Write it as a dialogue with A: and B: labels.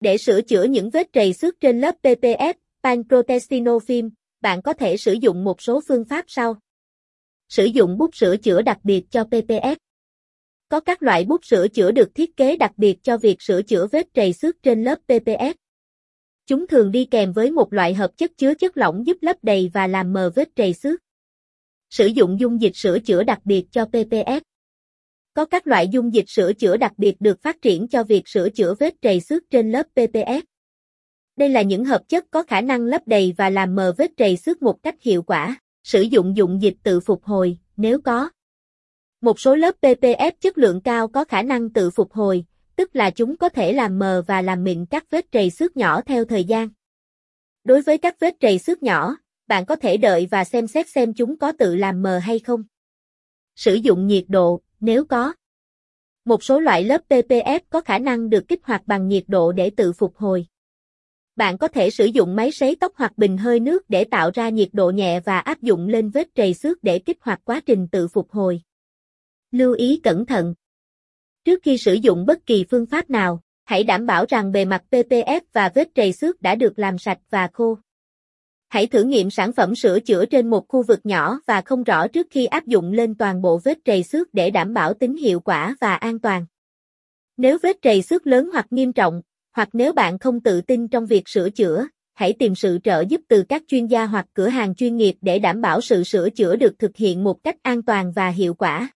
A: Để sửa chữa những vết trầy xước trên lớp PPF, Pancrotestino film, bạn có thể sử dụng một số phương pháp sau. Sử dụng bút sửa chữa đặc biệt cho PPF. Có các loại bút sửa chữa được thiết kế đặc biệt cho việc sửa chữa vết trầy xước trên lớp PPF. Chúng thường đi kèm với một loại hợp chất chứa chất lỏng giúp lấp đầy và làm mờ vết trầy xước. Sử dụng dung dịch sửa chữa đặc biệt cho PPF. Có các loại dung dịch sửa chữa đặc biệt được phát triển cho việc sửa chữa vết trầy xước trên lớp PPF. Đây là những hợp chất có khả năng lấp đầy và làm mờ vết trầy xước một cách hiệu quả. Sử dụng dụng dịch tự phục hồi, nếu có. Một số lớp PPF chất lượng cao có khả năng tự phục hồi, tức là chúng có thể làm mờ và làm mịn các vết trầy xước nhỏ theo thời gian. Đối với các vết trầy xước nhỏ, bạn có thể đợi và xem xét xem chúng có tự làm mờ hay không. Sử dụng nhiệt độ, nếu có. Một số loại lớp PPF có khả năng được kích hoạt bằng nhiệt độ để tự phục hồi. Bạn có thể sử dụng máy sấy tóc hoặc bình hơi nước để tạo ra nhiệt độ nhẹ và áp dụng lên vết trầy xước để kích hoạt quá trình tự phục hồi. Lưu ý cẩn thận. Trước khi sử dụng bất kỳ phương pháp nào, hãy đảm bảo rằng bề mặt PPF và vết trầy xước đã được làm sạch và khô. Hãy thử nghiệm sản phẩm sửa chữa trên một khu vực nhỏ và không rõ trước khi áp dụng lên toàn bộ vết trầy xước để đảm bảo tính hiệu quả và an toàn. Nếu vết trầy xước lớn hoặc nghiêm trọng, hoặc nếu bạn không tự tin trong việc sửa chữa, hãy tìm sự trợ giúp từ các chuyên gia hoặc cửa hàng chuyên nghiệp để đảm bảo sự sửa chữa được thực hiện một cách an toàn và hiệu quả.